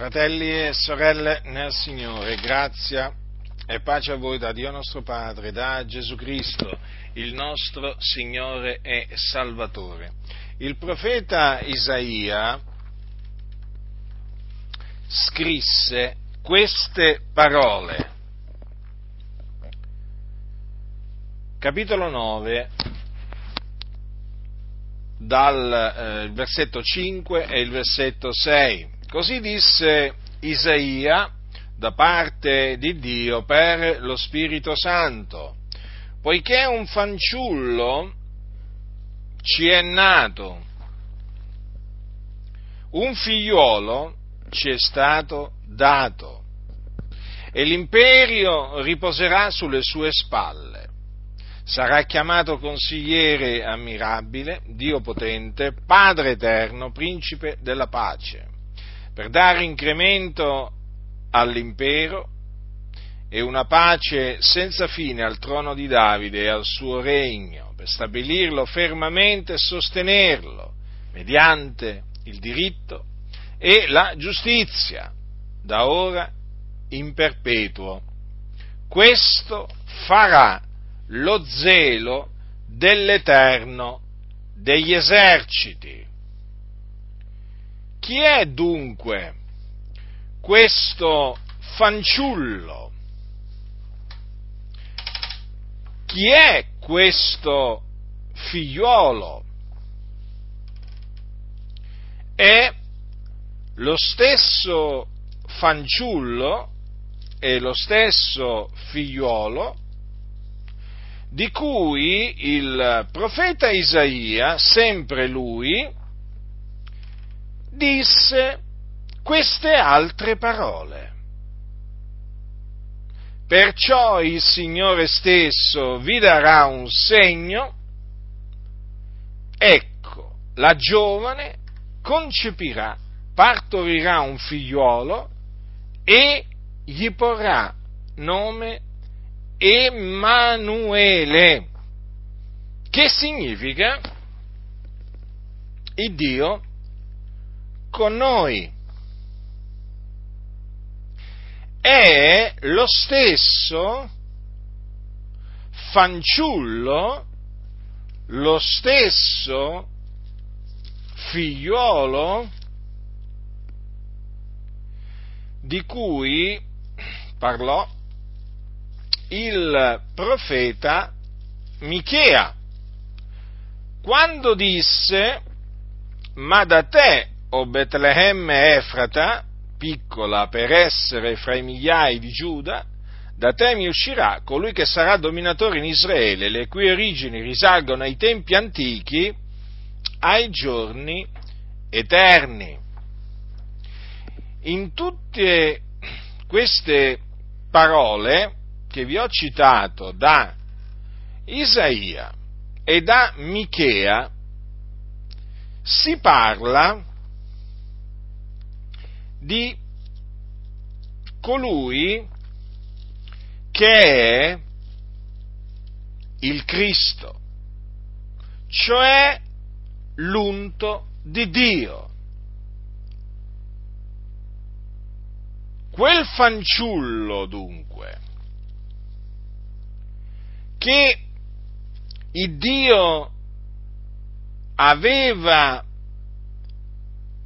Fratelli e sorelle nel Signore, grazia e pace a voi da Dio nostro Padre, da Gesù Cristo, il nostro Signore e Salvatore. Il profeta Isaia scrisse queste parole. Capitolo 9, dal eh, versetto 5 e il versetto 6. Così disse Isaia da parte di Dio per lo Spirito Santo, poiché un fanciullo ci è nato, un figliuolo ci è stato dato e l'imperio riposerà sulle sue spalle. Sarà chiamato consigliere ammirabile, Dio potente, Padre eterno, principe della pace per dare incremento all'impero e una pace senza fine al trono di Davide e al suo regno, per stabilirlo fermamente e sostenerlo mediante il diritto e la giustizia, da ora in perpetuo. Questo farà lo zelo dell'Eterno degli eserciti. Chi è dunque questo fanciullo? Chi è questo figliuolo? È lo stesso fanciullo e lo stesso figliuolo di cui il profeta Isaia, sempre lui, disse queste altre parole. Perciò il Signore stesso vi darà un segno, ecco, la giovane concepirà, partorirà un figliuolo e gli porrà nome Emanuele, che significa il Dio con noi. È lo stesso fanciullo, lo stesso figliuolo di cui parlò il profeta Michea, quando disse, ma da te, o Betlemme Efrata, piccola per essere fra i migliaia di Giuda, da te mi uscirà colui che sarà dominatore in Israele, le cui origini risalgono ai tempi antichi, ai giorni eterni. In tutte queste parole che vi ho citato da Isaia e da Michea, si parla di colui che è il Cristo, cioè l'unto di Dio. Quel fanciullo dunque che il Dio aveva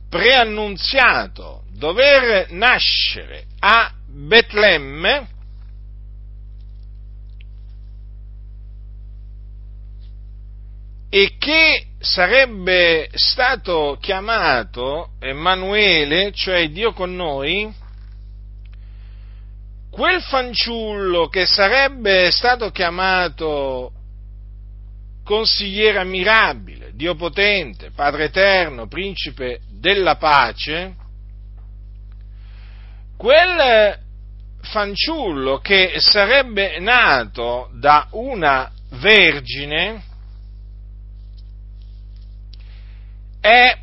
preannunziato dover nascere a Betlemme, e che sarebbe stato chiamato Emanuele, cioè Dio con noi, quel fanciullo che sarebbe stato chiamato consigliere ammirabile, Dio potente, Padre eterno, principe della pace, quel fanciullo che sarebbe nato da una vergine è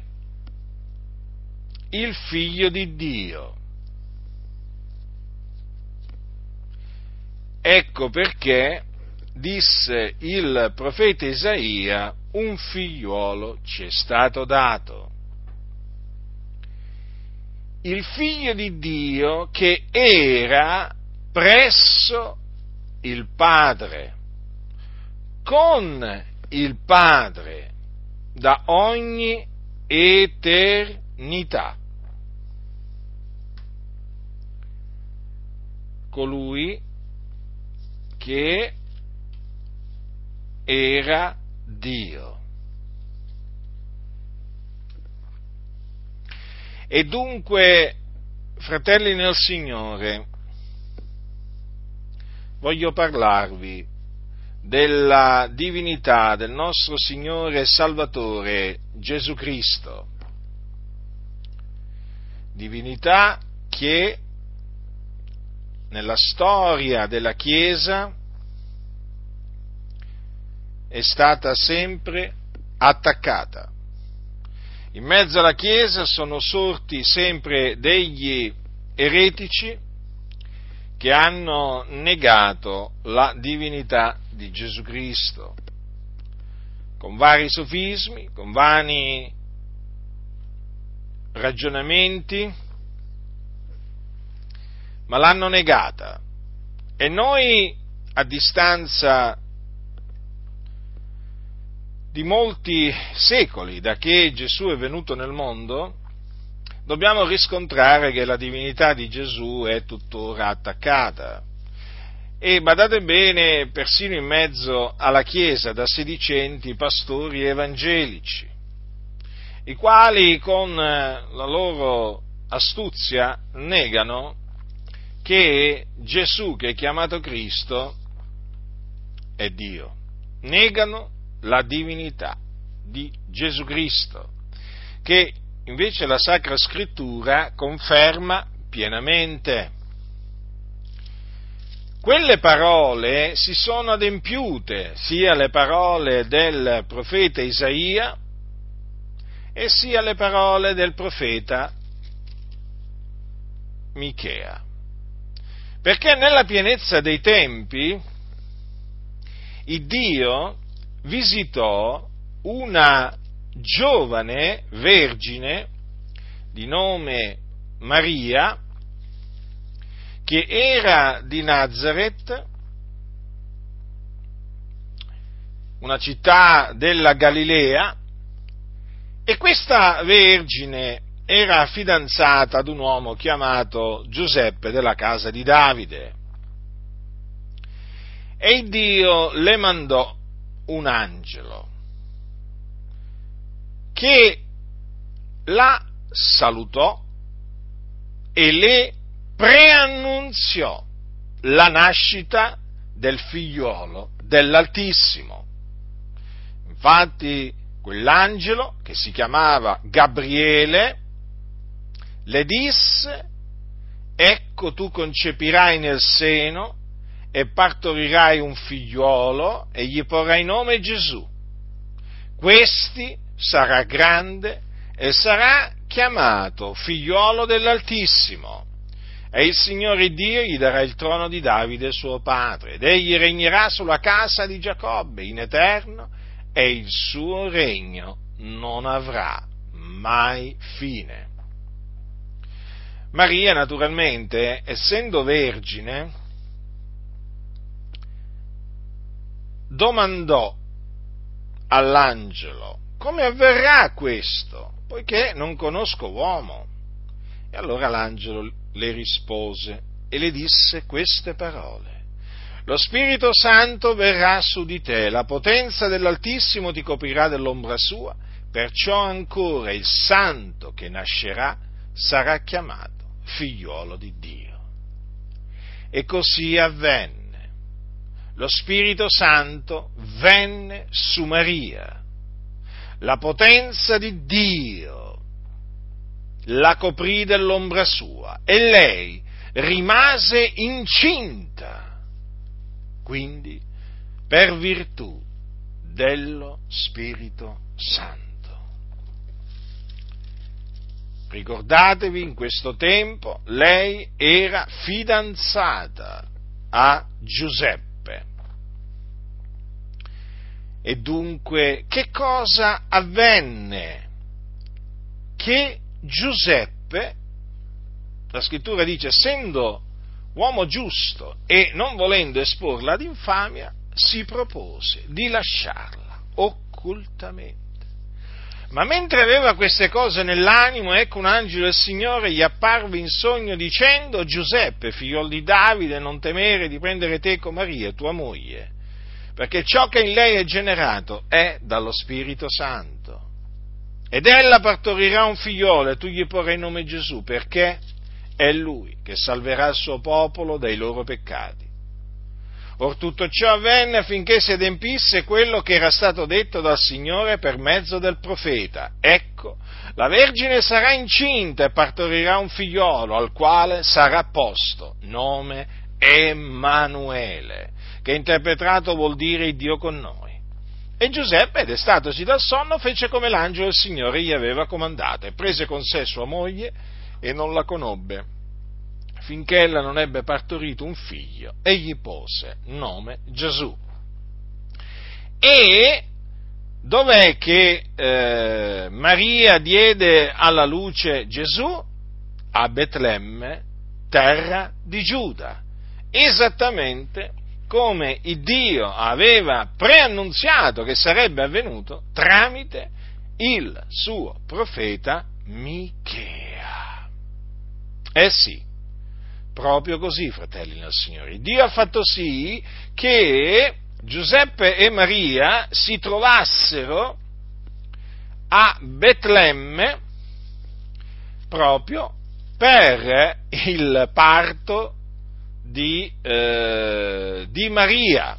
il figlio di Dio. Ecco perché disse il profeta Isaia, un figliuolo ci è stato dato il figlio di Dio che era presso il Padre, con il Padre, da ogni eternità. Colui che era Dio. E dunque, fratelli nel Signore, voglio parlarvi della divinità del nostro Signore e Salvatore Gesù Cristo. Divinità che nella storia della Chiesa è stata sempre attaccata. In mezzo alla Chiesa sono sorti sempre degli eretici che hanno negato la divinità di Gesù Cristo, con vari sofismi, con vani ragionamenti, ma l'hanno negata. E noi, a distanza di molti secoli da che Gesù è venuto nel mondo, dobbiamo riscontrare che la divinità di Gesù è tuttora attaccata. E badate bene, persino in mezzo alla Chiesa da sedicenti pastori evangelici, i quali con la loro astuzia negano che Gesù, che è chiamato Cristo, è Dio. Negano la divinità di Gesù Cristo, che invece la Sacra Scrittura conferma pienamente. Quelle parole si sono adempiute, sia le parole del profeta Isaia e sia le parole del profeta Michea. Perché nella pienezza dei tempi il Dio visitò una giovane vergine di nome Maria che era di Nazareth, una città della Galilea, e questa vergine era fidanzata ad un uomo chiamato Giuseppe della casa di Davide. E Dio le mandò un angelo che la salutò e le preannunziò la nascita del figliuolo dell'Altissimo. Infatti quell'angelo, che si chiamava Gabriele, le disse, ecco tu concepirai nel seno e partorirai un figliuolo e gli porrai nome Gesù. Questi sarà grande e sarà chiamato figliuolo dell'Altissimo. E il Signore Dio gli darà il trono di Davide suo padre, ed egli regnerà sulla casa di Giacobbe in eterno, e il suo regno non avrà mai fine. Maria, naturalmente, essendo vergine, domandò all'angelo, come avverrà questo? Poiché non conosco uomo. E allora l'angelo le rispose e le disse queste parole. Lo Spirito Santo verrà su di te, la potenza dell'Altissimo ti coprirà dell'ombra sua, perciò ancora il Santo che nascerà sarà chiamato figliuolo di Dio. E così avvenne. Lo Spirito Santo venne su Maria. La potenza di Dio la coprì dell'ombra sua e lei rimase incinta. Quindi per virtù dello Spirito Santo. Ricordatevi, in questo tempo lei era fidanzata a Giuseppe. E dunque, che cosa avvenne? Che Giuseppe la scrittura dice, essendo uomo giusto e non volendo esporla ad infamia, si propose di lasciarla occultamente. Ma mentre aveva queste cose nell'animo, ecco un angelo del Signore gli apparve in sogno dicendo, Giuseppe, figlio di Davide, non temere di prendere teco Maria, tua moglie, perché ciò che in lei è generato è dallo Spirito Santo. Ed ella partorirà un figliolo e tu gli porrai il nome Gesù, perché è lui che salverà il suo popolo dai loro peccati. Or tutto ciò avvenne affinché si adempisse quello che era stato detto dal Signore per mezzo del profeta. Ecco, la Vergine sarà incinta e partorirà un figliolo al quale sarà posto nome Emanuele, che interpretato vuol dire Dio con noi. E Giuseppe, destatosi dal sonno, fece come l'angelo del Signore gli aveva comandato e prese con sé sua moglie e non la conobbe finché ella non ebbe partorito un figlio e gli pose nome Gesù. E dov'è che eh, Maria diede alla luce Gesù? A Betlemme, terra di Giuda, esattamente come il Dio aveva preannunziato che sarebbe avvenuto tramite il suo profeta Michea. Eh sì, Proprio così, fratelli nel Signore. Dio ha fatto sì che Giuseppe e Maria si trovassero a Betlemme proprio per il parto di, eh, di Maria.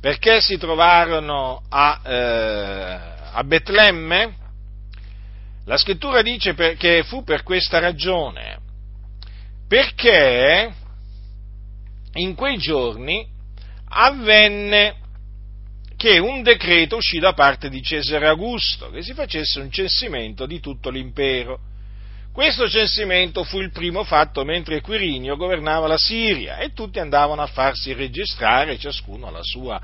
Perché si trovarono a, eh, a Betlemme? La scrittura dice che fu per questa ragione perché in quei giorni avvenne che un decreto uscì da parte di Cesare Augusto, che si facesse un censimento di tutto l'impero. Questo censimento fu il primo fatto mentre Quirinio governava la Siria e tutti andavano a farsi registrare, ciascuno alla sua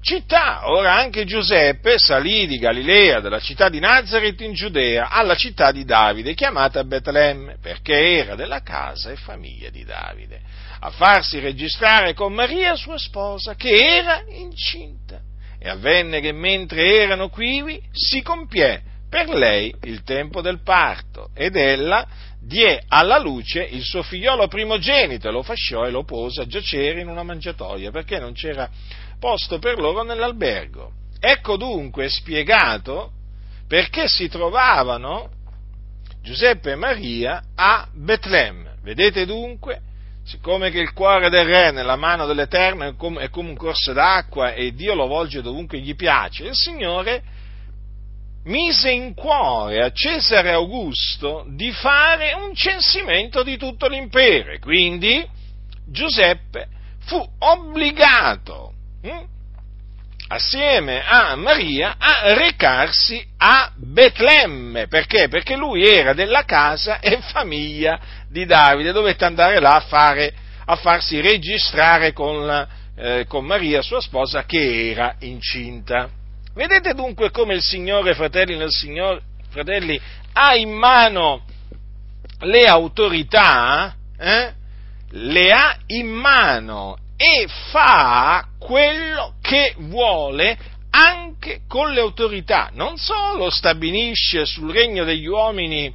città. Ora anche Giuseppe salì di Galilea, dalla città di Nazareth in Giudea, alla città di Davide, chiamata Betlemme, perché era della casa e famiglia di Davide, a farsi registrare con Maria, sua sposa, che era incinta. E avvenne che mentre erano quivi si compiè per lei il tempo del parto, ed ella die alla luce il suo figliolo primogenito, lo fasciò e lo pose a giacere in una mangiatoia, perché non c'era posto per loro nell'albergo. Ecco dunque spiegato perché si trovavano Giuseppe e Maria a Betlemme. Vedete dunque, siccome che il cuore del re nella mano dell'Eterno è come un corso d'acqua e Dio lo volge dovunque gli piace, il Signore mise in cuore a Cesare Augusto di fare un censimento di tutto l'impero quindi Giuseppe fu obbligato hm, assieme a Maria a recarsi a Betlemme. Perché? Perché lui era della casa e famiglia di Davide, dovette andare là a, fare, a farsi registrare con, eh, con Maria, sua sposa, che era incinta. Vedete dunque come il Signore, fratelli nel Signore, fratelli, ha in mano le autorità, eh? le ha in mano e fa quello che vuole anche con le autorità. Non solo stabilisce sul regno degli uomini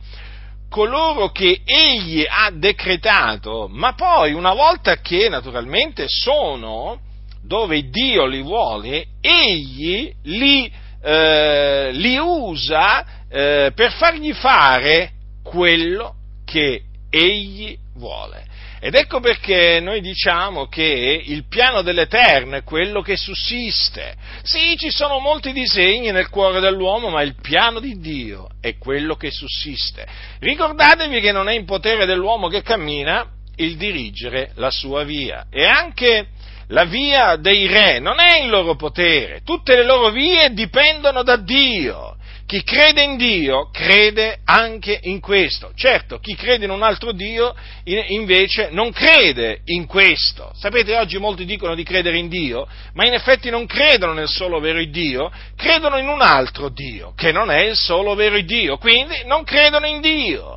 coloro che egli ha decretato, ma poi una volta che naturalmente sono dove Dio li vuole, egli li, eh, li usa eh, per fargli fare quello che egli vuole. Ed ecco perché noi diciamo che il piano dell'Eterno è quello che sussiste. Sì, ci sono molti disegni nel cuore dell'uomo, ma il piano di Dio è quello che sussiste. Ricordatevi che non è in potere dell'uomo che cammina il dirigere la sua via. E anche la via dei re non è in loro potere, tutte le loro vie dipendono da Dio. Chi crede in Dio crede anche in questo. Certo, chi crede in un altro Dio invece non crede in questo. Sapete, oggi molti dicono di credere in Dio, ma in effetti non credono nel solo vero Dio, credono in un altro Dio, che non è il solo vero Dio, quindi non credono in Dio.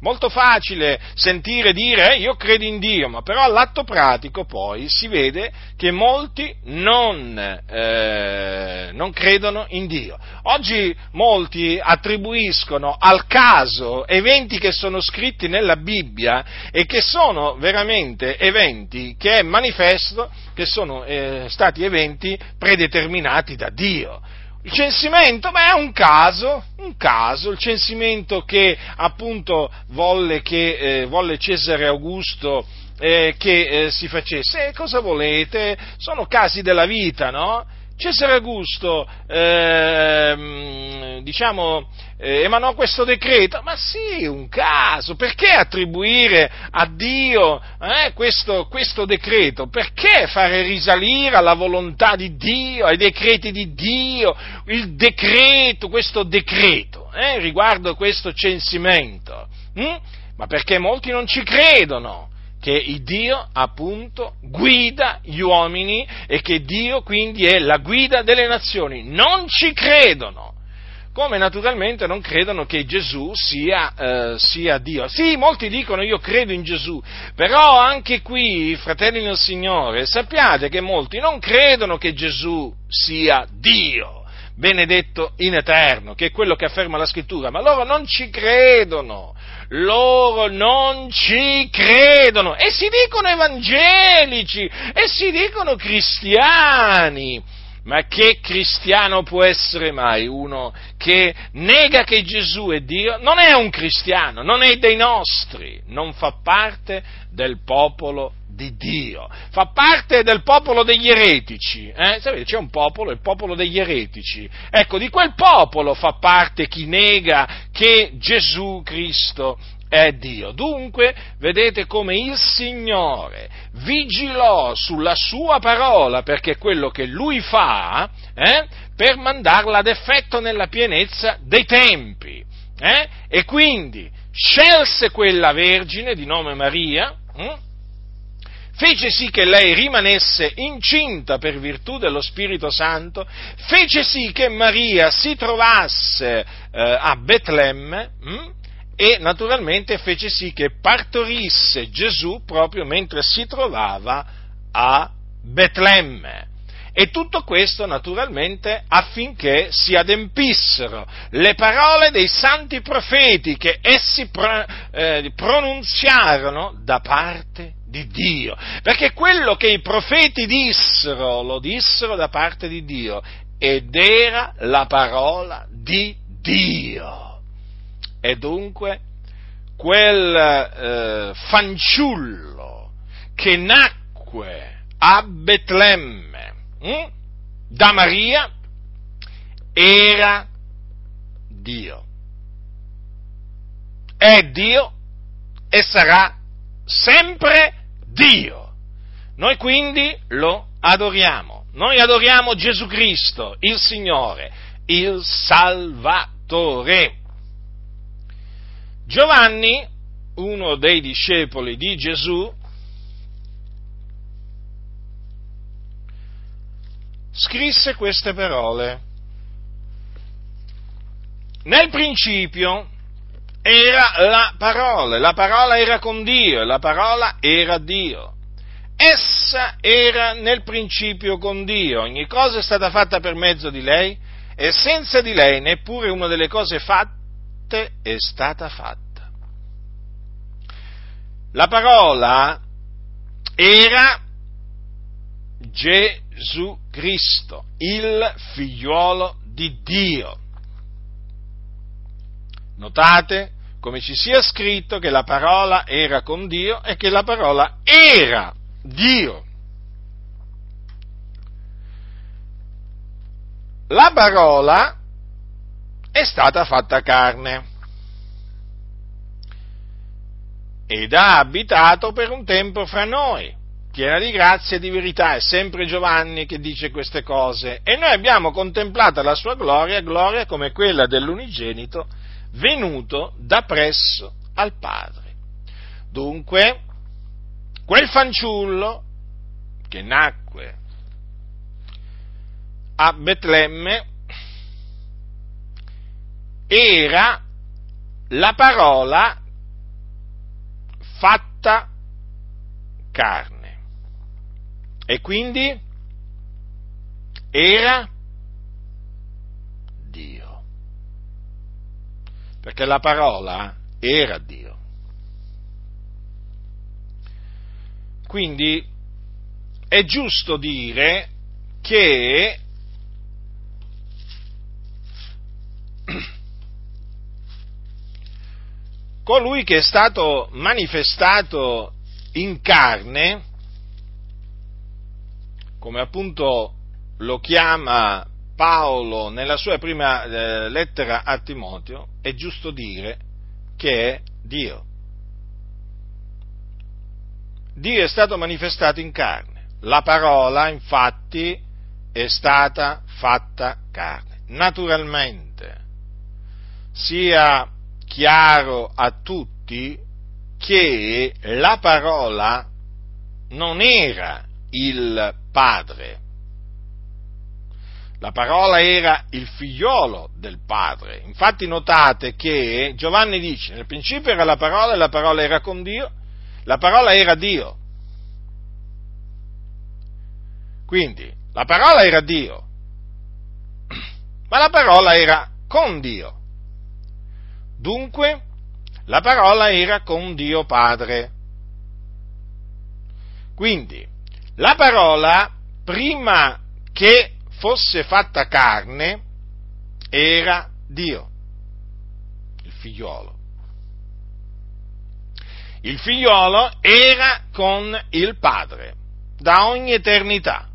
Molto facile sentire dire eh, io credo in Dio, ma però all'atto pratico poi si vede che molti non, eh, non credono in Dio. Oggi molti attribuiscono al caso eventi che sono scritti nella Bibbia e che sono veramente eventi che è manifesto che sono eh, stati eventi predeterminati da Dio. Il censimento, beh, è un caso, un caso, il censimento che appunto volle, che, eh, volle Cesare Augusto eh, che eh, si facesse. E cosa volete? Sono casi della vita, no? Cesare Augusto, eh, diciamo, eh, emanò questo decreto, ma sì, un caso, perché attribuire a Dio eh, questo, questo, decreto? Perché fare risalire alla volontà di Dio, ai decreti di Dio, il decreto, questo decreto, eh, riguardo questo censimento? Hm? Ma perché molti non ci credono che Dio appunto guida gli uomini e che Dio quindi è la guida delle nazioni. Non ci credono. Come naturalmente non credono che Gesù sia, eh, sia Dio. Sì, molti dicono io credo in Gesù, però anche qui, fratelli del Signore, sappiate che molti non credono che Gesù sia Dio benedetto in eterno, che è quello che afferma la scrittura, ma loro non ci credono, loro non ci credono. E si dicono evangelici. E si dicono cristiani. Ma che cristiano può essere mai uno che nega che Gesù è Dio? Non è un cristiano, non è dei nostri, non fa parte del popolo di Dio, fa parte del popolo degli eretici. Eh? Sapete, c'è un popolo, il popolo degli eretici. Ecco, di quel popolo fa parte chi nega che Gesù Cristo è Dio. Dunque, vedete come il Signore vigilò sulla sua parola, perché quello che lui fa, eh, per mandarla ad effetto nella pienezza dei tempi. Eh? E quindi scelse quella vergine di nome Maria, hm? Fece sì che lei rimanesse incinta per virtù dello Spirito Santo, fece sì che Maria si trovasse eh, a Betlemme hm? e naturalmente fece sì che partorisse Gesù proprio mentre si trovava a Betlemme. E tutto questo naturalmente affinché si adempissero le parole dei santi profeti che essi eh, pronunziarono da parte di Dio. Perché quello che i profeti dissero, lo dissero da parte di Dio ed era la parola di Dio. E dunque quel eh, fanciullo che nacque a Betlemme, hm? da Maria era Dio. È Dio e sarà sempre Dio. Noi quindi lo adoriamo. Noi adoriamo Gesù Cristo, il Signore, il Salvatore. Giovanni, uno dei discepoli di Gesù, scrisse queste parole. Nel principio era la parola, la parola era con Dio, la parola era Dio. Essa era nel principio con Dio, ogni cosa è stata fatta per mezzo di lei e senza di lei neppure una delle cose fatte è stata fatta. La parola era Gesù Cristo, il figliuolo di Dio. Notate come ci sia scritto che la parola era con Dio e che la parola era Dio. La parola è stata fatta carne ed ha abitato per un tempo fra noi piena di grazia e di verità, è sempre Giovanni che dice queste cose, e noi abbiamo contemplato la sua gloria, gloria come quella dell'unigenito venuto da presso al Padre. Dunque, quel fanciullo che nacque a Betlemme era la parola fatta carne. E quindi era Dio. Perché la parola era Dio. Quindi è giusto dire che colui che è stato manifestato in carne, come appunto lo chiama Paolo nella sua prima eh, lettera a Timoteo, è giusto dire che è Dio. Dio è stato manifestato in carne. La parola, infatti, è stata fatta carne. Naturalmente, sia chiaro a tutti che la parola non era il padre. La parola era il figliolo del padre. Infatti notate che Giovanni dice, nel principio era la parola e la parola era con Dio, la parola era Dio. Quindi, la parola era Dio, ma la parola era con Dio. Dunque, la parola era con Dio Padre. Quindi, la parola, prima che fosse fatta carne, era Dio, il figliolo. Il figliolo era con il Padre da ogni eternità.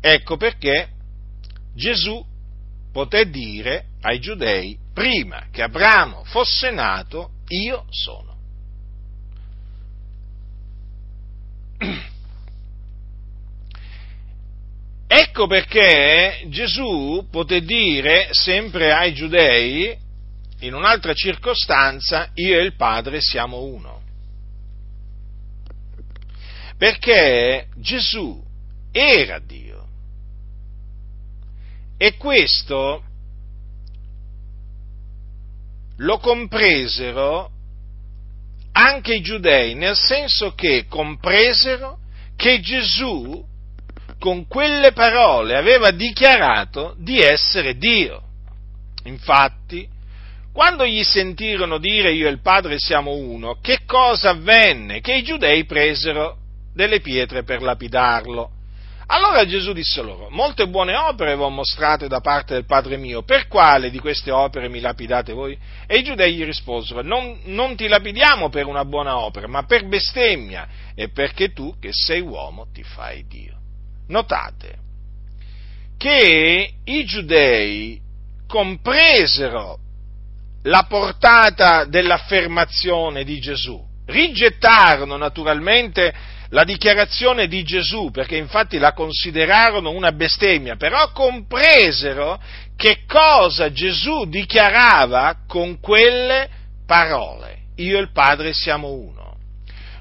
Ecco perché Gesù poté dire ai giudei, prima che Abramo fosse nato, io sono. Ecco perché Gesù poté dire sempre ai giudei, in un'altra circostanza, io e il Padre siamo uno. Perché Gesù era Dio. E questo lo compresero anche i giudei, nel senso che compresero che Gesù con quelle parole aveva dichiarato di essere Dio. Infatti, quando gli sentirono dire io e il Padre siamo uno, che cosa avvenne? Che i giudei presero delle pietre per lapidarlo. Allora Gesù disse loro, molte buone opere vi ho mostrate da parte del Padre mio, per quale di queste opere mi lapidate voi? E i giudei gli risposero, non, non ti lapidiamo per una buona opera, ma per bestemmia, e perché tu, che sei uomo, ti fai Dio. Notate che i giudei compresero la portata dell'affermazione di Gesù, rigettarono naturalmente la dichiarazione di Gesù, perché infatti la considerarono una bestemmia, però compresero che cosa Gesù dichiarava con quelle parole. Io e il Padre siamo uno.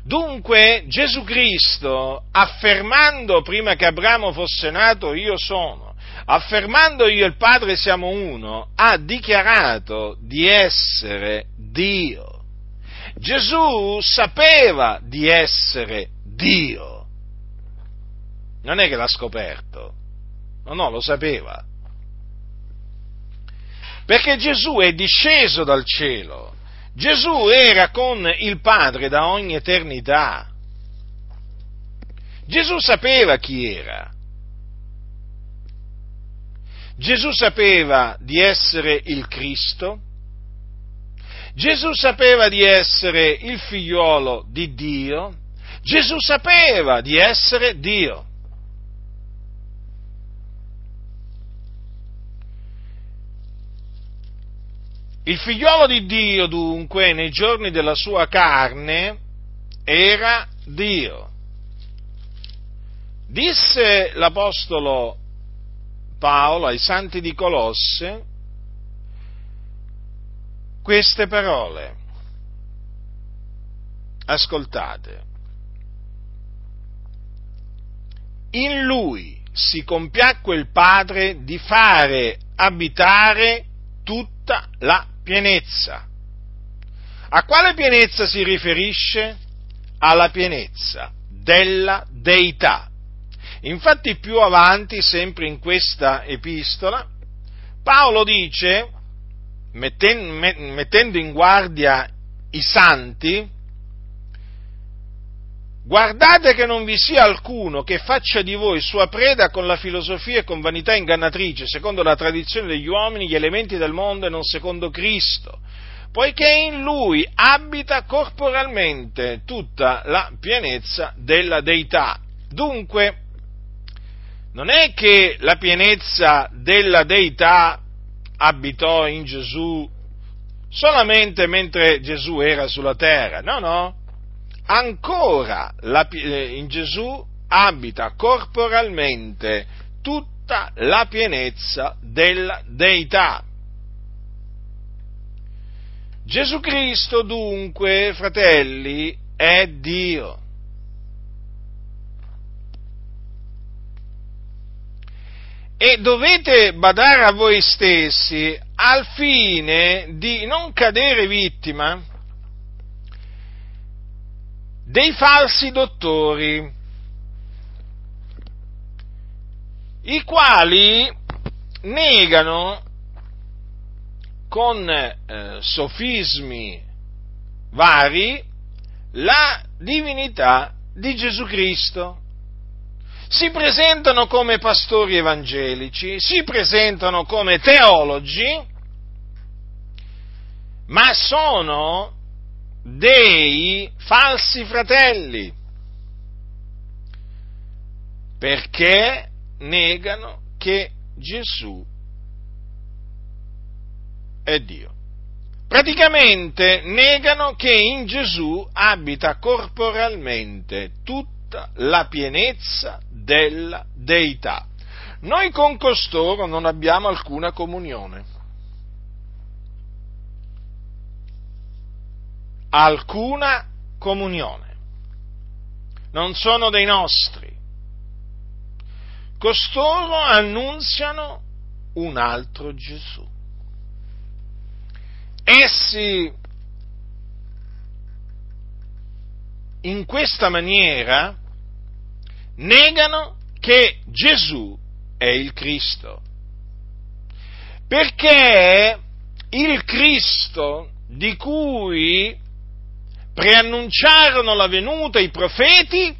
Dunque Gesù Cristo, affermando prima che Abramo fosse nato, io sono, affermando io e il Padre siamo uno, ha dichiarato di essere Dio. Gesù sapeva di essere Dio. Non è che l'ha scoperto, no, no, lo sapeva. Perché Gesù è disceso dal cielo, Gesù era con il Padre da ogni eternità. Gesù sapeva chi era. Gesù sapeva di essere il Cristo. Gesù sapeva di essere il figliuolo di Dio. Gesù sapeva di essere Dio. Il figliolo di Dio, dunque, nei giorni della sua carne, era Dio. Disse l'Apostolo Paolo ai santi di Colosse queste parole. Ascoltate. in lui si compiacque il Padre di fare abitare tutta la pienezza. A quale pienezza si riferisce? Alla pienezza della deità. Infatti più avanti, sempre in questa epistola, Paolo dice, mettendo in guardia i santi, Guardate che non vi sia alcuno che faccia di voi sua preda con la filosofia e con vanità ingannatrice, secondo la tradizione degli uomini, gli elementi del mondo e non secondo Cristo, poiché in lui abita corporalmente tutta la pienezza della deità. Dunque, non è che la pienezza della deità abitò in Gesù solamente mentre Gesù era sulla terra, no, no ancora la, eh, in Gesù abita corporalmente tutta la pienezza della deità. Gesù Cristo dunque, fratelli, è Dio. E dovete badare a voi stessi al fine di non cadere vittima dei falsi dottori, i quali negano con eh, sofismi vari la divinità di Gesù Cristo. Si presentano come pastori evangelici, si presentano come teologi, ma sono dei falsi fratelli, perché negano che Gesù è Dio. Praticamente negano che in Gesù abita corporalmente tutta la pienezza della deità. Noi con costoro non abbiamo alcuna comunione. Alcuna comunione. Non sono dei nostri. Costoro annunziano un altro Gesù. Essi in questa maniera negano che Gesù è il Cristo. Perché il Cristo di cui preannunciarono la venuta i profeti,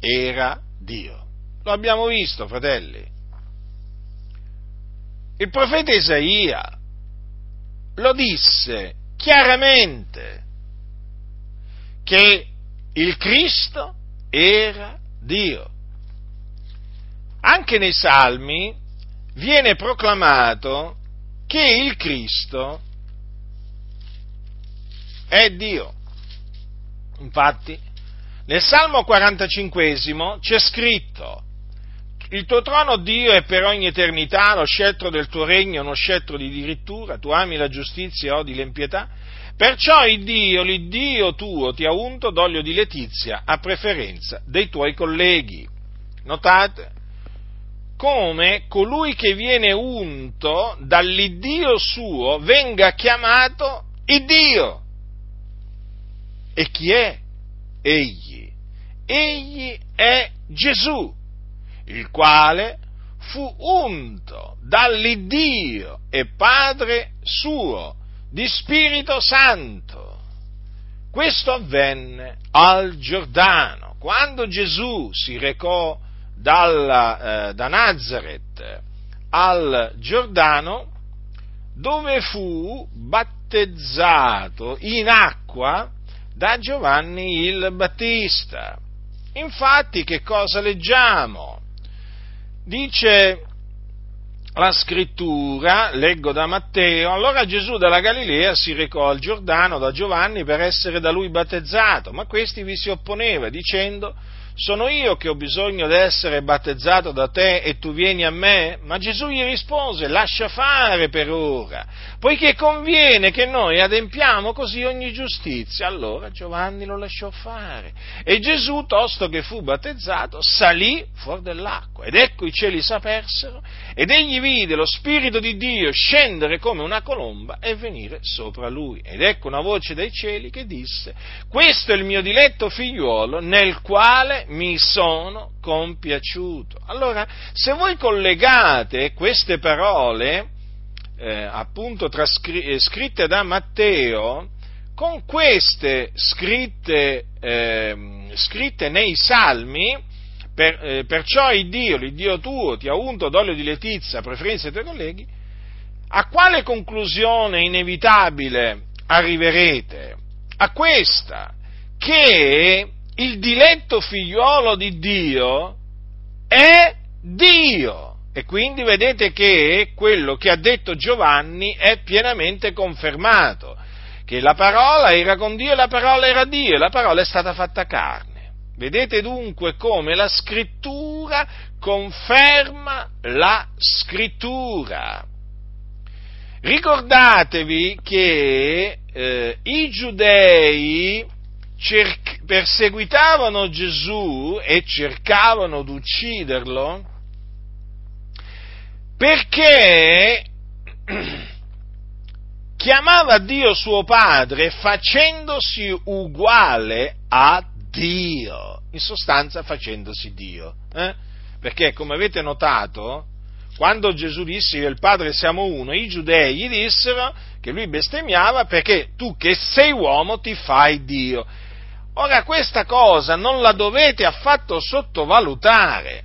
era Dio. Lo abbiamo visto, fratelli. Il profeta Isaia lo disse chiaramente che il Cristo era Dio. Anche nei Salmi viene proclamato che il Cristo è Dio. Infatti, nel Salmo 45 c'è scritto, il tuo trono, Dio, è per ogni eternità, lo scettro del tuo regno è uno scettro di dirittura, tu ami la giustizia e odi l'impietà, perciò il Dio, l'Iddio tuo, ti ha unto d'olio di letizia a preferenza dei tuoi colleghi. Notate? Come colui che viene unto dall'Iddio suo venga chiamato Iddio. E chi è egli? Egli è Gesù, il quale fu unto dall'Iddio e Padre suo di Spirito Santo. Questo avvenne al Giordano, quando Gesù si recò dalla, eh, da Nazareth al Giordano, dove fu battezzato in acqua da Giovanni il Battista. Infatti, che cosa leggiamo? Dice la scrittura, leggo da Matteo, allora Gesù dalla Galilea si recò al Giordano da Giovanni per essere da lui battezzato, ma questi vi si opponeva dicendo sono io che ho bisogno di essere battezzato da te e tu vieni a me? Ma Gesù gli rispose, lascia fare per ora, poiché conviene che noi adempiamo così ogni giustizia. Allora Giovanni lo lasciò fare. E Gesù, tosto che fu battezzato, salì fuori dell'acqua. Ed ecco i cieli s'apersero, ed egli vide lo Spirito di Dio scendere come una colomba e venire sopra lui. Ed ecco una voce dai cieli che disse, questo è il mio diletto figliuolo nel quale mi sono compiaciuto. Allora, se voi collegate queste parole, eh, appunto trascri- eh, scritte da Matteo, con queste scritte, eh, scritte nei Salmi, per, eh, perciò il Dio, l'Iddio tuo, ti ha unto d'olio di letizia a preferenza dei tuoi colleghi, a quale conclusione inevitabile arriverete? A questa, che il diletto figliuolo di Dio è Dio. E quindi vedete che quello che ha detto Giovanni è pienamente confermato, che la parola era con Dio e la parola era Dio e la parola è stata fatta carne. Vedete dunque come la scrittura conferma la scrittura. Ricordatevi che eh, i giudei cer- perseguitavano Gesù e cercavano di ucciderlo perché chiamava Dio suo padre facendosi uguale a Dio, in sostanza facendosi Dio. Eh? Perché come avete notato, quando Gesù disse che il Padre siamo uno, i giudei gli dissero che lui bestemmiava perché tu che sei uomo ti fai Dio. Ora questa cosa non la dovete affatto sottovalutare,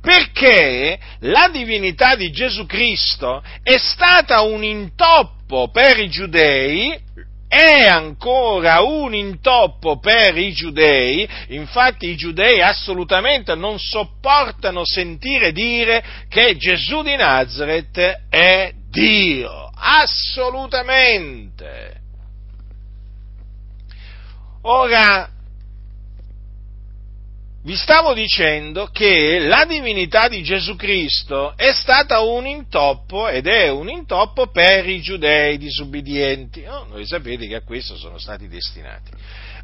perché la divinità di Gesù Cristo è stata un intoppo per i giudei, è ancora un intoppo per i giudei, infatti i giudei assolutamente non sopportano sentire dire che Gesù di Nazareth è Dio, assolutamente. Ora, vi stavo dicendo che la divinità di Gesù Cristo è stata un intoppo ed è un intoppo per i giudei disubbidienti. Oh, voi sapete che a questo sono stati destinati.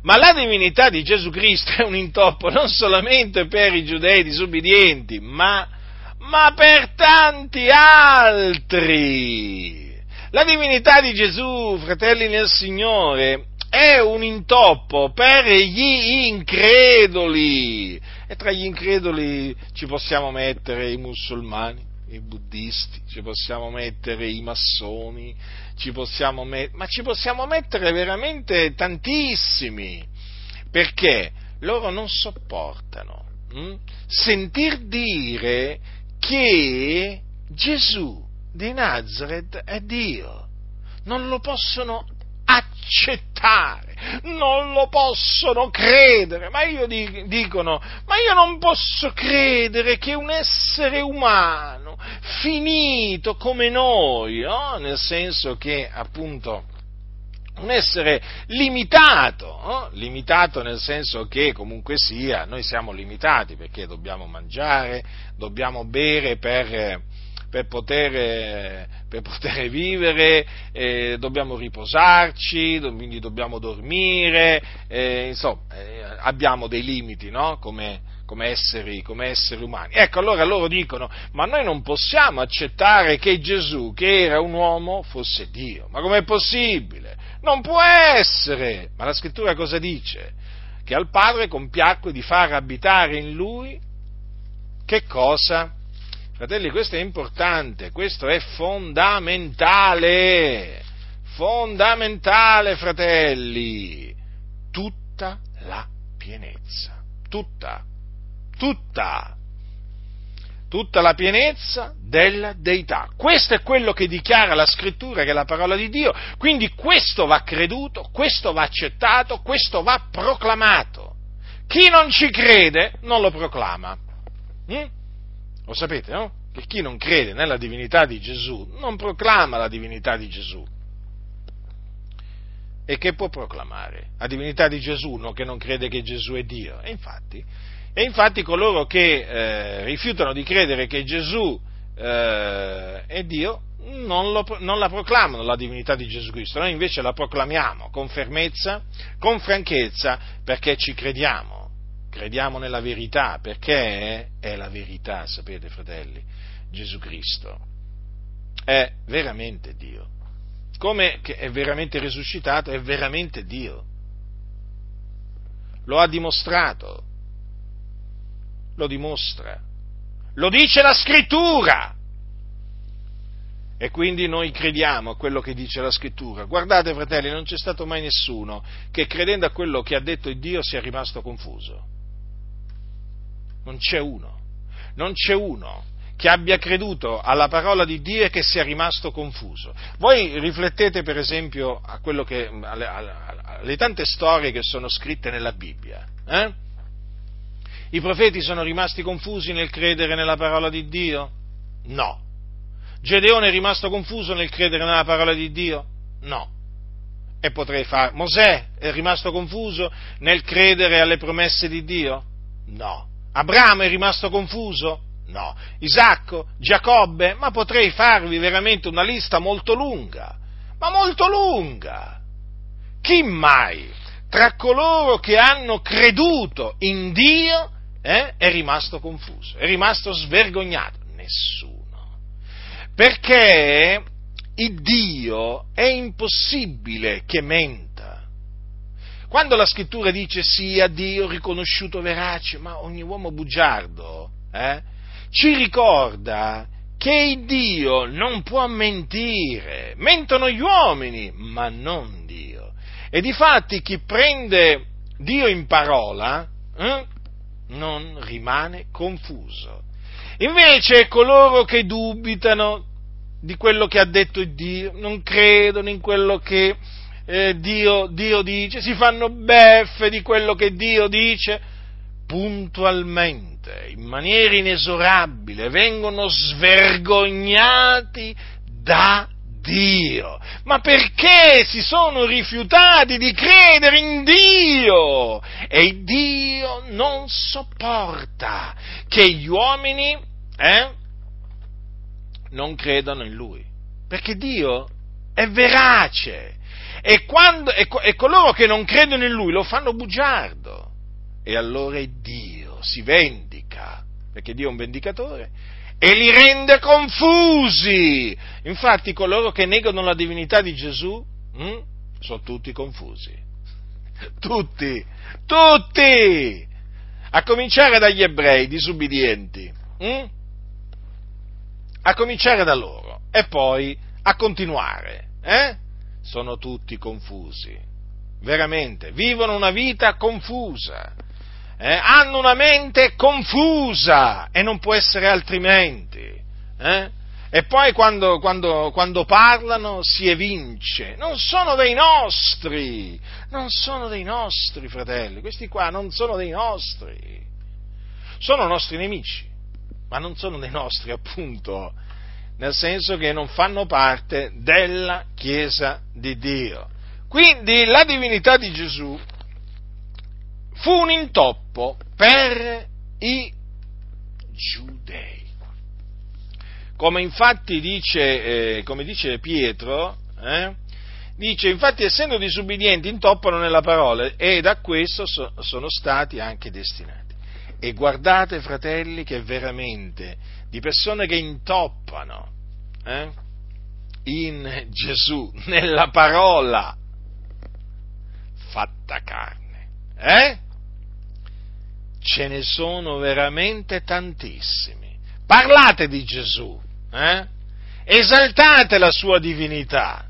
Ma la divinità di Gesù Cristo è un intoppo non solamente per i giudei disubbidienti, ma, ma per tanti altri. La divinità di Gesù, fratelli nel Signore, è un intoppo per gli increduli. E tra gli increduli ci possiamo mettere i musulmani, i buddisti, ci possiamo mettere i massoni, ci possiamo met- ma ci possiamo mettere veramente tantissimi, perché loro non sopportano hm? sentir dire che Gesù di Nazareth è Dio. Non lo possono accettare, non lo possono credere, ma io dicono, ma io non posso credere che un essere umano finito come noi, no? nel senso che appunto un essere limitato, no? limitato nel senso che comunque sia, noi siamo limitati perché dobbiamo mangiare, dobbiamo bere per per poter, per poter vivere, eh, dobbiamo riposarci, quindi dobbiamo dormire, eh, insomma, abbiamo dei limiti, no? Come, come, esseri, come esseri umani. Ecco, allora loro dicono, ma noi non possiamo accettare che Gesù, che era un uomo, fosse Dio. Ma com'è possibile? Non può essere! Ma la scrittura cosa dice? Che al Padre compiacque di far abitare in lui che cosa? Fratelli, questo è importante, questo è fondamentale, fondamentale, fratelli, tutta la pienezza, tutta, tutta, tutta la pienezza della deità. Questo è quello che dichiara la scrittura, che è la parola di Dio, quindi questo va creduto, questo va accettato, questo va proclamato. Chi non ci crede non lo proclama. Hm? Lo sapete, no? Che chi non crede nella divinità di Gesù non proclama la divinità di Gesù. e che può proclamare? La divinità di Gesù, no, che non crede che Gesù è Dio. E infatti, e infatti coloro che eh, rifiutano di credere che Gesù eh, è Dio non, lo, non, la proclamano la divinità di Gesù Cristo, noi invece la proclamiamo con fermezza, con franchezza, perché ci crediamo, crediamo nella verità, perché è la verità, sapete fratelli, Gesù Cristo è veramente Dio. Come è veramente risuscitato, è veramente Dio. Lo ha dimostrato, lo dimostra, lo dice la scrittura. E quindi noi crediamo a quello che dice la scrittura. Guardate, fratelli, non c'è stato mai nessuno che credendo a quello che ha detto Dio sia rimasto confuso. Non c'è uno. Non c'è uno che abbia creduto alla parola di Dio e che sia rimasto confuso. Voi riflettete per esempio che, alle, alle, tante storie che sono scritte nella Bibbia. Eh? I profeti sono rimasti confusi nel credere nella parola di Dio? No. Gedeone è rimasto confuso nel credere nella parola di Dio? No. E potrei fare. Mosè è rimasto confuso nel credere alle promesse di Dio? No. Abramo è rimasto confuso? No. Isacco, Giacobbe, ma potrei farvi veramente una lista molto lunga, ma molto lunga. Chi mai tra coloro che hanno creduto in Dio eh, è rimasto confuso, è rimasto svergognato? Nessuno. Perché il Dio è impossibile che menta. Quando la scrittura dice sia Dio riconosciuto verace, ma ogni uomo bugiardo, eh, ci ricorda che Dio non può mentire, mentono gli uomini, ma non Dio. E difatti chi prende Dio in parola eh, non rimane confuso. Invece coloro che dubitano di quello che ha detto Dio, non credono in quello che eh, Dio, Dio dice, si fanno beffe di quello che Dio dice, puntualmente in maniera inesorabile, vengono svergognati da Dio. Ma perché si sono rifiutati di credere in Dio? E Dio non sopporta che gli uomini eh, non credano in Lui. Perché Dio è verace. E, quando, e, e coloro che non credono in Lui lo fanno bugiardo. E allora Dio si vendica, perché Dio è un vendicatore, e li rende confusi. Infatti coloro che negano la divinità di Gesù hm, sono tutti confusi. Tutti, tutti! A cominciare dagli ebrei disubbidienti, hm? a cominciare da loro e poi a continuare. Eh? Sono tutti confusi, veramente, vivono una vita confusa eh, hanno una mente confusa e non può essere altrimenti. Eh? E poi quando, quando, quando, parlano si evince, non sono dei nostri, non sono dei nostri fratelli, questi qua non sono dei nostri, sono nostri nemici, ma non sono dei nostri appunto, nel senso che non fanno parte della Chiesa di Dio. Quindi la divinità di Gesù fu un intoppo per i giudei. Come infatti dice, eh, come dice Pietro, eh, dice infatti essendo disubbidienti intoppano nella parola ed a questo so, sono stati anche destinati. E guardate fratelli che veramente di persone che intoppano eh, in Gesù, nella parola fatta carne, eh? ce ne sono veramente tantissimi. Parlate di Gesù, eh? esaltate la sua divinità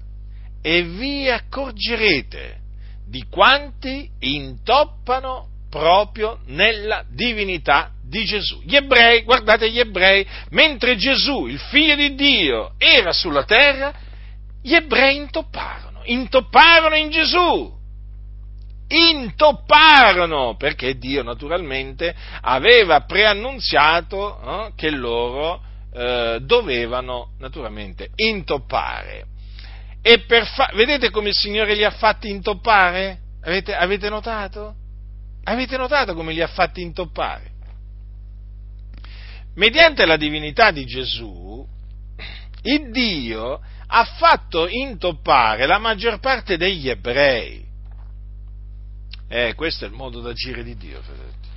e vi accorgerete di quanti intoppano proprio nella divinità di Gesù. Gli ebrei, guardate gli ebrei, mentre Gesù, il figlio di Dio, era sulla terra, gli ebrei intopparono, intopparono in Gesù intopparono, perché Dio naturalmente aveva preannunziato eh, che loro eh, dovevano naturalmente intoppare. E per fa- vedete come il Signore li ha fatti intoppare? Avete, avete notato? Avete notato come li ha fatti intoppare? Mediante la divinità di Gesù, il Dio ha fatto intoppare la maggior parte degli ebrei. Eh, questo è il modo d'agire di Dio, vedete.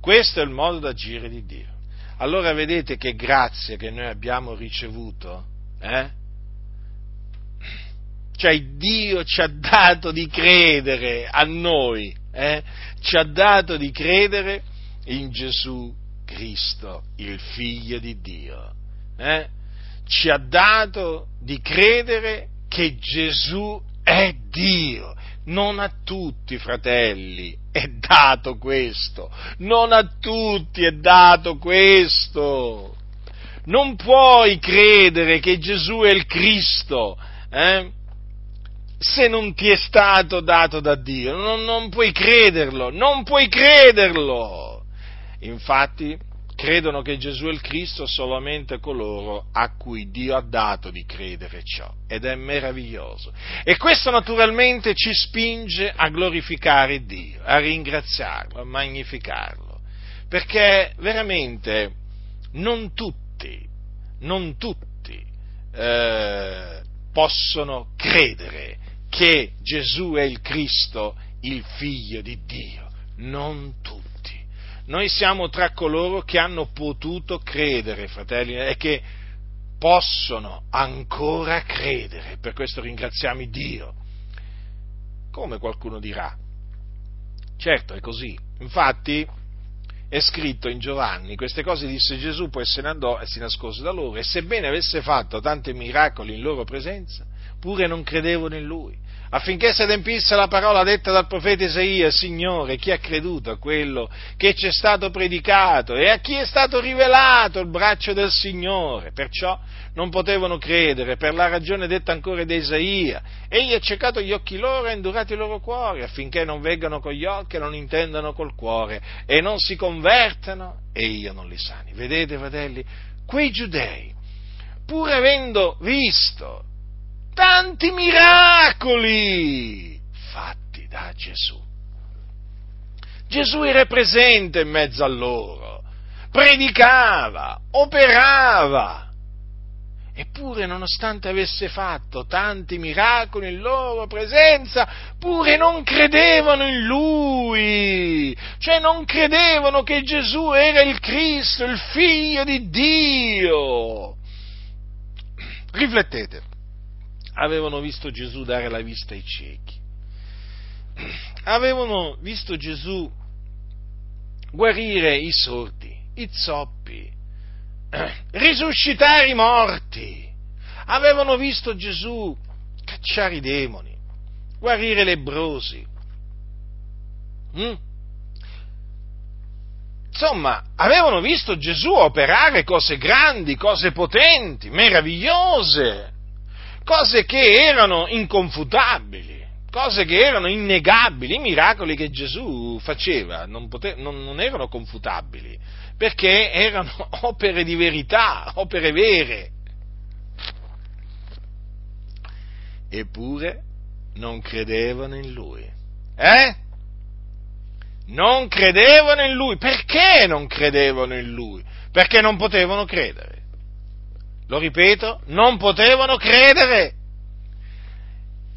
Questo è il modo d'agire di Dio. Allora vedete che grazie che noi abbiamo ricevuto, eh? Cioè Dio ci ha dato di credere a noi, eh? ci ha dato di credere in Gesù Cristo, il Figlio di Dio. Eh? Ci ha dato di credere che Gesù è Dio. Non a tutti, fratelli, è dato questo. Non a tutti è dato questo. Non puoi credere che Gesù è il Cristo. Eh? Se non ti è stato dato da Dio. Non, non, puoi crederlo, non puoi crederlo. Infatti, credono che Gesù è il Cristo solamente coloro a cui Dio ha dato di credere ciò. Ed è meraviglioso. E questo naturalmente ci spinge a glorificare Dio, a ringraziarlo, a magnificarlo. Perché veramente non tutti, non tutti eh, possono credere che Gesù è il Cristo, il figlio di Dio. Non tutti. Noi siamo tra coloro che hanno potuto credere, fratelli, e che possono ancora credere. Per questo ringraziamo Dio. Come qualcuno dirà? Certo, è così. Infatti, è scritto in Giovanni, queste cose disse Gesù, poi se ne andò e si nascose da loro, e sebbene avesse fatto tanti miracoli in loro presenza, pure non credevano in lui, affinché si adempisse la parola detta dal profeta Isaia, Signore, chi ha creduto a quello che ci è stato predicato e a chi è stato rivelato il braccio del Signore? Perciò non potevano credere per la ragione detta ancora da Isaia. Egli ha cercato gli occhi loro e ha indurato i loro cuori, affinché non veggano con gli occhi e non intendano col cuore e non si convertano e io non li sani. Vedete, fratelli, quei giudei, pur avendo visto tanti miracoli fatti da Gesù. Gesù era presente in mezzo a loro, predicava, operava. Eppure, nonostante avesse fatto tanti miracoli in loro presenza, pure non credevano in lui, cioè non credevano che Gesù era il Cristo, il figlio di Dio. Riflettete, avevano visto Gesù dare la vista ai ciechi, avevano visto Gesù guarire i sordi, i zoppi, risuscitare i morti, avevano visto Gesù cacciare i demoni, guarire i lebrosi. Mm? Insomma, avevano visto Gesù operare cose grandi, cose potenti, meravigliose cose che erano inconfutabili, cose che erano innegabili, i miracoli che Gesù faceva non, pote- non, non erano confutabili, perché erano opere di verità, opere vere. Eppure non credevano in lui. Eh? Non credevano in lui. Perché non credevano in lui? Perché non potevano credere lo ripeto, non potevano credere.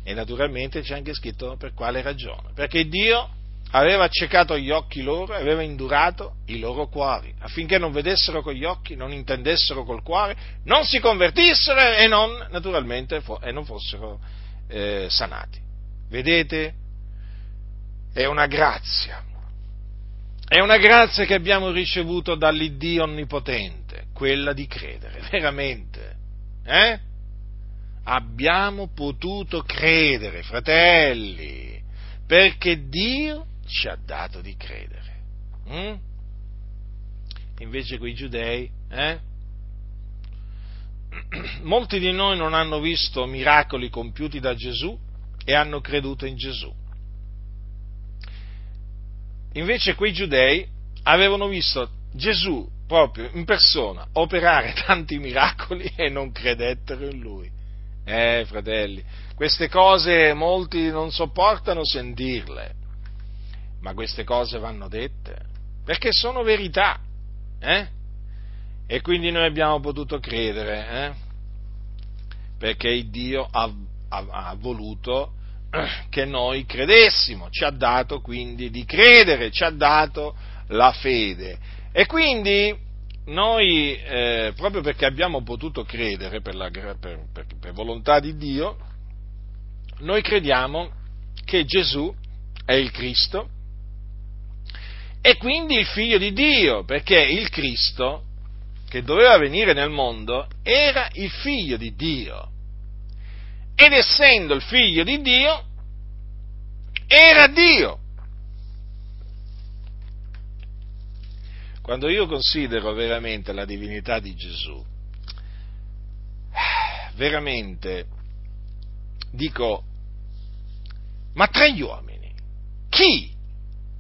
E naturalmente c'è anche scritto per quale ragione. Perché Dio aveva accecato gli occhi loro aveva indurato i loro cuori, affinché non vedessero con gli occhi, non intendessero col cuore, non si convertissero e non, naturalmente, e non fossero eh, sanati. Vedete? È una grazia. È una grazia che abbiamo ricevuto dall'Iddio Onnipotente quella di credere, veramente. Eh? Abbiamo potuto credere, fratelli, perché Dio ci ha dato di credere. Mm? Invece quei giudei, eh? molti di noi non hanno visto miracoli compiuti da Gesù e hanno creduto in Gesù. Invece quei giudei avevano visto Gesù proprio in persona operare tanti miracoli e non credettero in lui. Eh, fratelli, queste cose molti non sopportano sentirle, ma queste cose vanno dette, perché sono verità, eh? E quindi noi abbiamo potuto credere, eh? Perché Dio ha, ha, ha voluto che noi credessimo, ci ha dato quindi di credere, ci ha dato la fede. E quindi noi, eh, proprio perché abbiamo potuto credere per, la, per, per, per volontà di Dio, noi crediamo che Gesù è il Cristo e quindi il figlio di Dio, perché il Cristo che doveva venire nel mondo era il figlio di Dio. Ed essendo il figlio di Dio, era Dio. Quando io considero veramente la divinità di Gesù, veramente dico, ma tra gli uomini, chi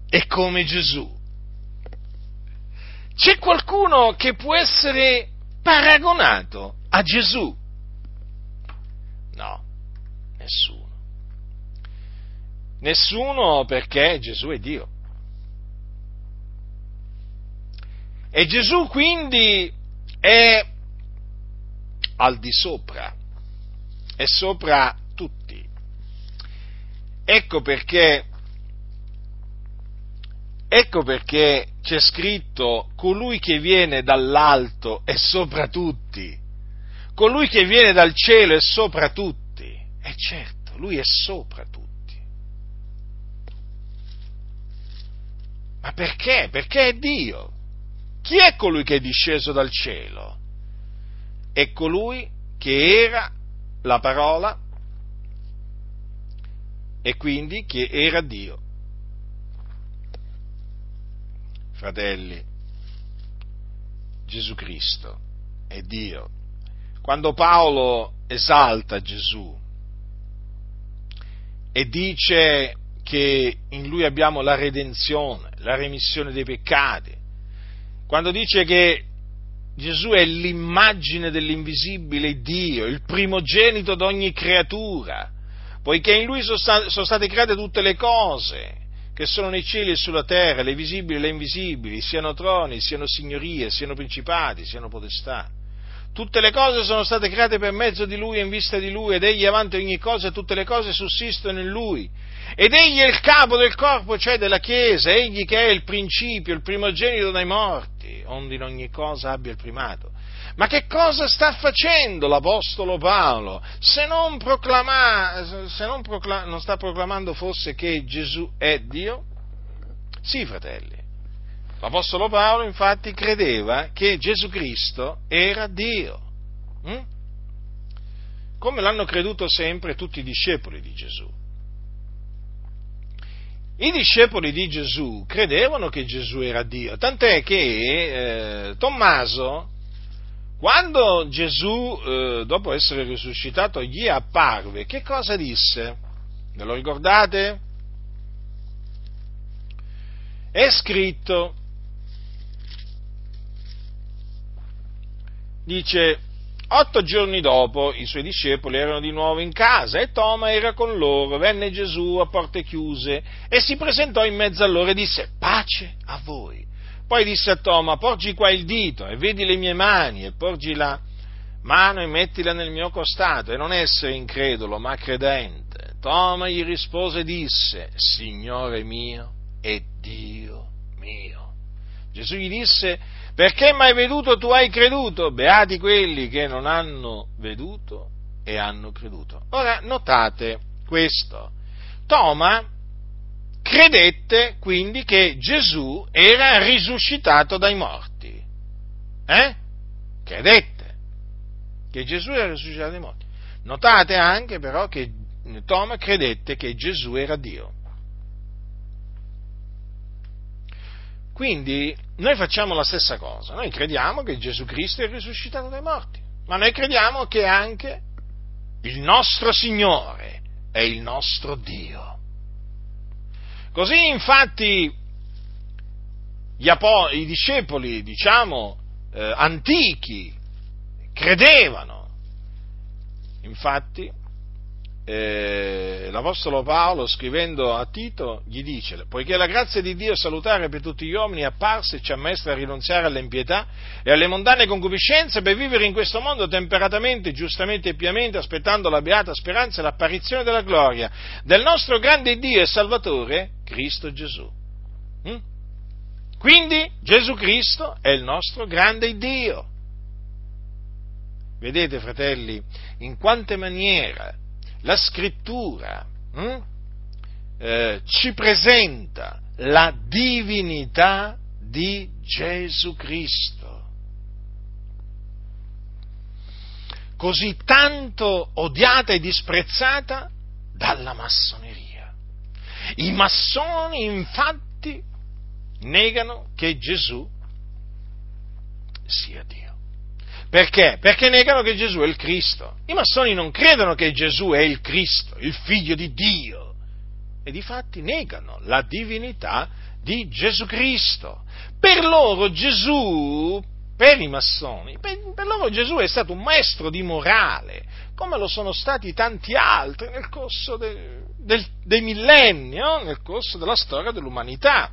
è come Gesù? C'è qualcuno che può essere paragonato a Gesù? No, nessuno. Nessuno perché Gesù è Dio. E Gesù quindi è al di sopra, è sopra tutti. Ecco perché, ecco perché c'è scritto colui che viene dall'alto è sopra tutti, colui che viene dal cielo è sopra tutti. E certo, lui è sopra tutti. Ma perché? Perché è Dio. Chi è colui che è disceso dal cielo? È colui che era la parola e quindi che era Dio. Fratelli, Gesù Cristo è Dio. Quando Paolo esalta Gesù e dice che in lui abbiamo la redenzione, la remissione dei peccati, quando dice che Gesù è l'immagine dell'invisibile Dio, il primogenito di ogni creatura, poiché in Lui sono state create tutte le cose che sono nei cieli e sulla terra, le visibili e le invisibili, siano troni, siano signorie, siano principati, siano potestà. Tutte le cose sono state create per mezzo di Lui e in vista di Lui, ed Egli è avanti ogni cosa e tutte le cose sussistono in Lui. Ed Egli è il capo del corpo, cioè della Chiesa, Egli che è il principio, il primogenito dai morti, onde in ogni cosa abbia il primato. Ma che cosa sta facendo l'Apostolo Paolo se non, proclama, se non, proclama, non sta proclamando forse che Gesù è Dio? Sì, fratelli. L'Apostolo Paolo infatti credeva che Gesù Cristo era Dio. Hm? Come l'hanno creduto sempre tutti i discepoli di Gesù. I discepoli di Gesù credevano che Gesù era Dio, tant'è che eh, Tommaso, quando Gesù, eh, dopo essere risuscitato, gli apparve, che cosa disse? Ve lo ricordate? È scritto, dice, Otto giorni dopo i suoi discepoli erano di nuovo in casa e Toma era con loro. Venne Gesù a porte chiuse e si presentò in mezzo a loro e disse pace a voi. Poi disse a Toma porgi qua il dito e vedi le mie mani e porgi la mano e mettila nel mio costato e non essere incredulo ma credente. Toma gli rispose e disse Signore mio e Dio mio. Gesù gli disse perché mai veduto tu hai creduto? Beati quelli che non hanno veduto e hanno creduto. Ora notate questo. Toma credette quindi che Gesù era risuscitato dai morti. Eh? Credette che Gesù era risuscitato dai morti. Notate anche però che Toma credette che Gesù era Dio. Quindi noi facciamo la stessa cosa, noi crediamo che Gesù Cristo è risuscitato dai morti, ma noi crediamo che anche il nostro Signore è il nostro Dio. Così infatti apo- i discepoli, diciamo, eh, antichi, credevano infatti, eh, l'Apostolo Paolo, scrivendo a Tito, gli dice, poiché la grazia di Dio salutare per tutti gli uomini è apparsa e ci ha messo a rinunziare all'impietà e alle mondane concupiscenze per vivere in questo mondo temperatamente, giustamente e piamente, aspettando la beata speranza e l'apparizione della gloria del nostro grande Dio e Salvatore, Cristo Gesù. Mm? Quindi Gesù Cristo è il nostro grande Dio. Vedete, fratelli, in quante maniere la scrittura hm, eh, ci presenta la divinità di Gesù Cristo. Così tanto odiata e disprezzata dalla massoneria. I massoni infatti negano che Gesù sia Dio. Perché? Perché negano che Gesù è il Cristo. I massoni non credono che Gesù è il Cristo, il figlio di Dio. E difatti negano la divinità di Gesù Cristo. Per loro Gesù, per i massoni, per, per loro Gesù è stato un maestro di morale, come lo sono stati tanti altri nel corso de, del, dei millenni, no? nel corso della storia dell'umanità.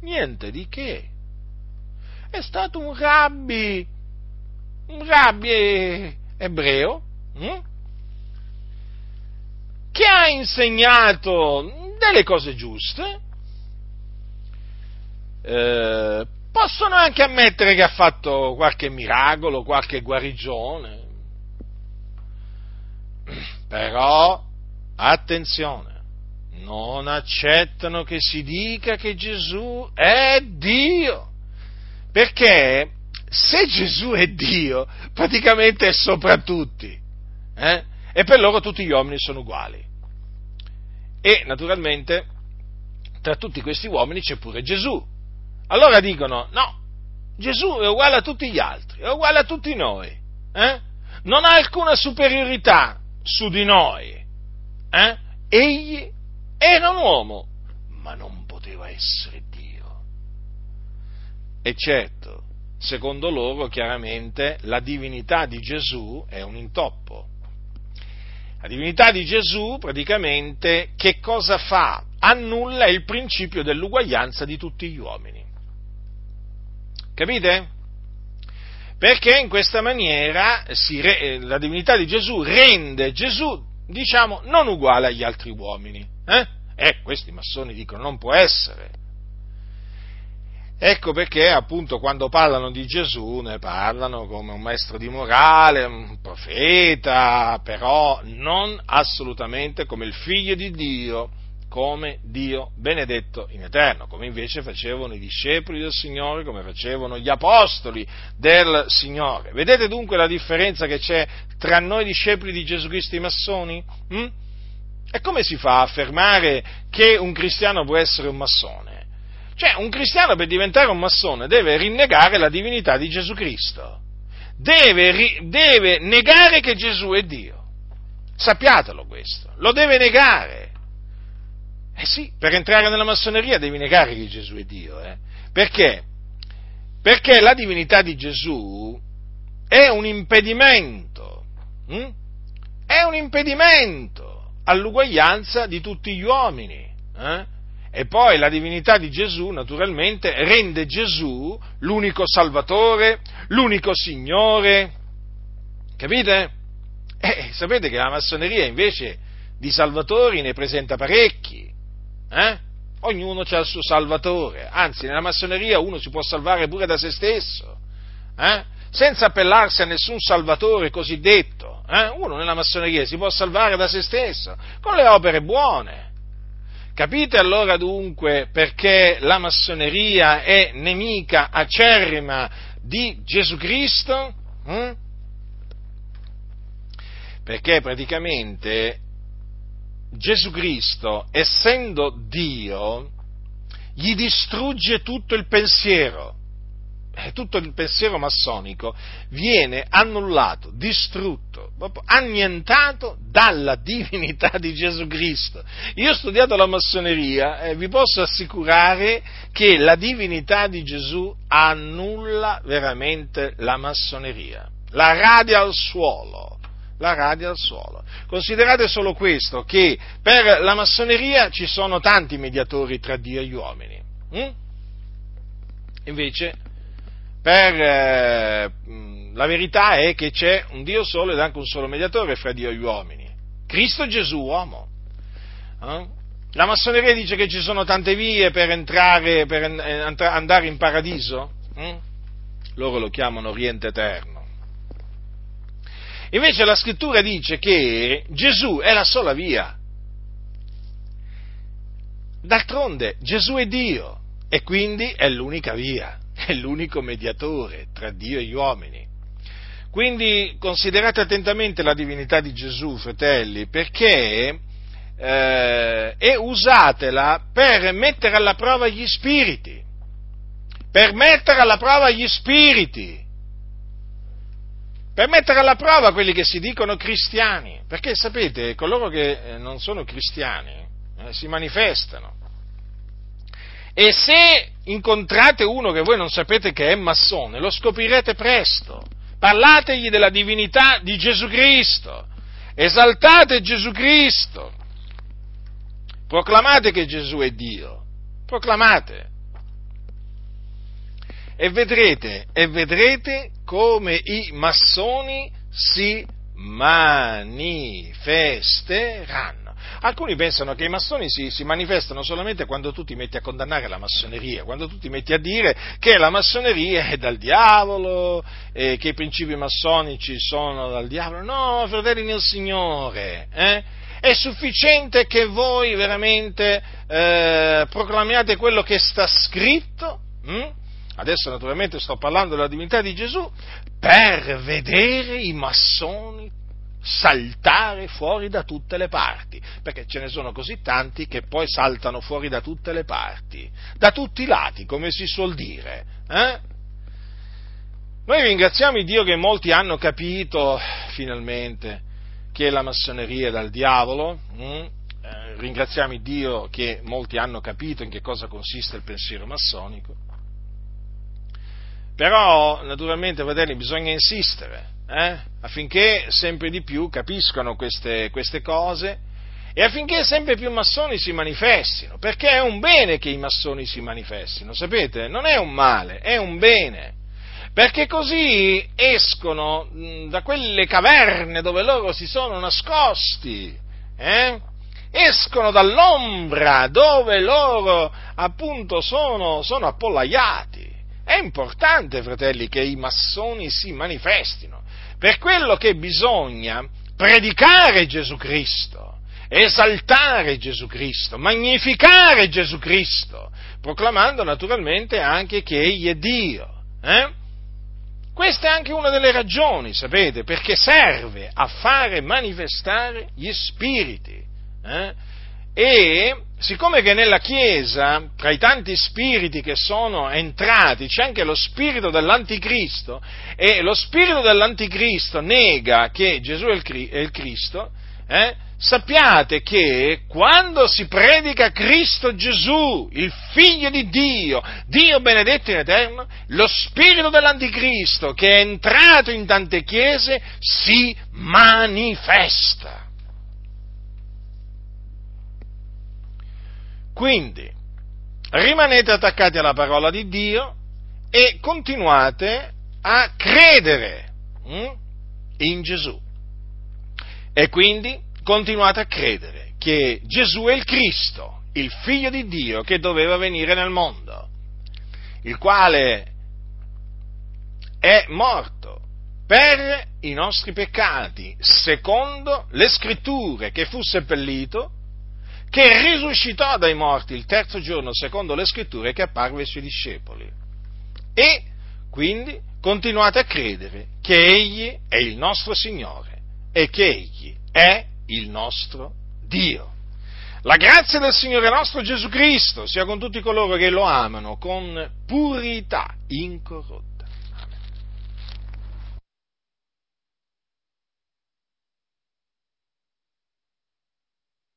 Niente di che. È stato un rabbi un rabbi ebreo hm? che ha insegnato delle cose giuste, eh, possono anche ammettere che ha fatto qualche miracolo, qualche guarigione, però attenzione, non accettano che si dica che Gesù è Dio, perché se Gesù è Dio, praticamente è sopra tutti, eh? e per loro tutti gli uomini sono uguali. E naturalmente tra tutti questi uomini c'è pure Gesù. Allora dicono, no, Gesù è uguale a tutti gli altri, è uguale a tutti noi, eh? non ha alcuna superiorità su di noi. Eh? Egli era un uomo, ma non poteva essere Dio. E certo, secondo loro chiaramente la divinità di Gesù è un intoppo. La divinità di Gesù praticamente che cosa fa? Annulla il principio dell'uguaglianza di tutti gli uomini. Capite? Perché in questa maniera re, eh, la divinità di Gesù rende Gesù, diciamo, non uguale agli altri uomini. Eh? eh questi massoni dicono non può essere Ecco perché appunto quando parlano di Gesù ne parlano come un maestro di morale, un profeta, però non assolutamente come il figlio di Dio, come Dio benedetto in eterno, come invece facevano i discepoli del Signore, come facevano gli apostoli del Signore. Vedete dunque la differenza che c'è tra noi discepoli di Gesù Cristo e i massoni? Hm? E come si fa a affermare che un cristiano può essere un massone? Cioè, un cristiano per diventare un massone deve rinnegare la divinità di Gesù Cristo. Deve, deve negare che Gesù è Dio. Sappiatelo questo. Lo deve negare. Eh sì, per entrare nella massoneria devi negare che Gesù è Dio. Eh? Perché? Perché la divinità di Gesù è un impedimento. Hm? È un impedimento all'uguaglianza di tutti gli uomini. Eh? E poi la divinità di Gesù, naturalmente, rende Gesù l'unico Salvatore, l'unico Signore. Capite? Eh, sapete che la massoneria invece di salvatori ne presenta parecchi. Eh? Ognuno ha il suo salvatore. Anzi, nella massoneria uno si può salvare pure da se stesso. Eh? Senza appellarsi a nessun salvatore cosiddetto. Eh? Uno nella massoneria si può salvare da se stesso, con le opere buone. Capite allora dunque perché la massoneria è nemica acerrima di Gesù Cristo? Hm? Perché praticamente Gesù Cristo, essendo Dio, gli distrugge tutto il pensiero tutto il pensiero massonico viene annullato, distrutto, annientato dalla divinità di Gesù Cristo. Io ho studiato la massoneria e vi posso assicurare che la divinità di Gesù annulla veramente la massoneria, la radia al suolo, la radia al suolo. Considerate solo questo, che per la massoneria ci sono tanti mediatori tra Dio e gli uomini. Hm? Invece, per, eh, la verità è che c'è un Dio solo ed anche un solo mediatore fra Dio e gli uomini. Cristo Gesù, uomo. Eh? La massoneria dice che ci sono tante vie per entrare, per andare in paradiso. Hm? Loro lo chiamano Oriente Eterno. Invece la scrittura dice che Gesù è la sola via. D'altronde Gesù è Dio e quindi è l'unica via, è l'unico mediatore tra Dio e gli uomini. Quindi considerate attentamente la divinità di Gesù, fratelli, perché eh, e usatela per mettere alla prova gli spiriti, per mettere alla prova gli spiriti per mettere alla prova quelli che si dicono cristiani, perché sapete, coloro che eh, non sono cristiani eh, si manifestano. E se incontrate uno che voi non sapete che è massone, lo scoprirete presto. Parlategli della divinità di Gesù Cristo, esaltate Gesù Cristo, proclamate che Gesù è Dio, proclamate e vedrete, e vedrete come i massoni si manifesteranno. Alcuni pensano che i massoni si, si, manifestano solamente quando tu ti metti a condannare la massoneria, quando tu ti metti a dire che la massoneria è dal diavolo, e che i principi massonici sono dal diavolo. No, fratelli nel Signore, eh? è sufficiente che voi veramente eh, proclamiate quello che sta scritto. Hm? adesso naturalmente sto parlando della divinità di Gesù, per vedere i massoni saltare fuori da tutte le parti, perché ce ne sono così tanti che poi saltano fuori da tutte le parti, da tutti i lati, come si suol dire. Eh? Noi ringraziamo Dio che molti hanno capito finalmente che la massoneria è dal diavolo, hm? eh, ringraziamo Dio che molti hanno capito in che cosa consiste il pensiero massonico, però, naturalmente, fratelli, bisogna insistere eh? affinché sempre di più capiscano queste, queste cose e affinché sempre più massoni si manifestino, perché è un bene che i massoni si manifestino, sapete? Non è un male, è un bene. Perché così escono da quelle caverne dove loro si sono nascosti, eh? escono dall'ombra dove loro appunto sono, sono appollaiati. È importante, fratelli, che i massoni si manifestino. Per quello che bisogna predicare Gesù Cristo, esaltare Gesù Cristo, magnificare Gesù Cristo, proclamando naturalmente anche che Egli è Dio. Eh? Questa è anche una delle ragioni, sapete, perché serve a fare manifestare gli spiriti. Eh? E siccome che nella Chiesa, tra i tanti spiriti che sono entrati, c'è anche lo spirito dell'anticristo, e lo spirito dell'anticristo nega che Gesù è il, Cristo, eh, sappiate che quando si predica Cristo Gesù, il figlio di Dio, Dio benedetto in eterno, lo spirito dell'anticristo che è entrato in tante chiese si manifesta. Quindi, rimanete attaccati alla parola di Dio e continuate a credere hm, in Gesù. E quindi continuate a credere che Gesù è il Cristo, il figlio di Dio che doveva venire nel mondo, il quale è morto per i nostri peccati, secondo le scritture, che fu seppellito che risuscitò dai morti il terzo giorno secondo le scritture che apparve ai suoi discepoli. E quindi continuate a credere che Egli è il nostro Signore e che Egli è il nostro Dio. La grazia del Signore nostro Gesù Cristo sia con tutti coloro che lo amano con purità incorrotta.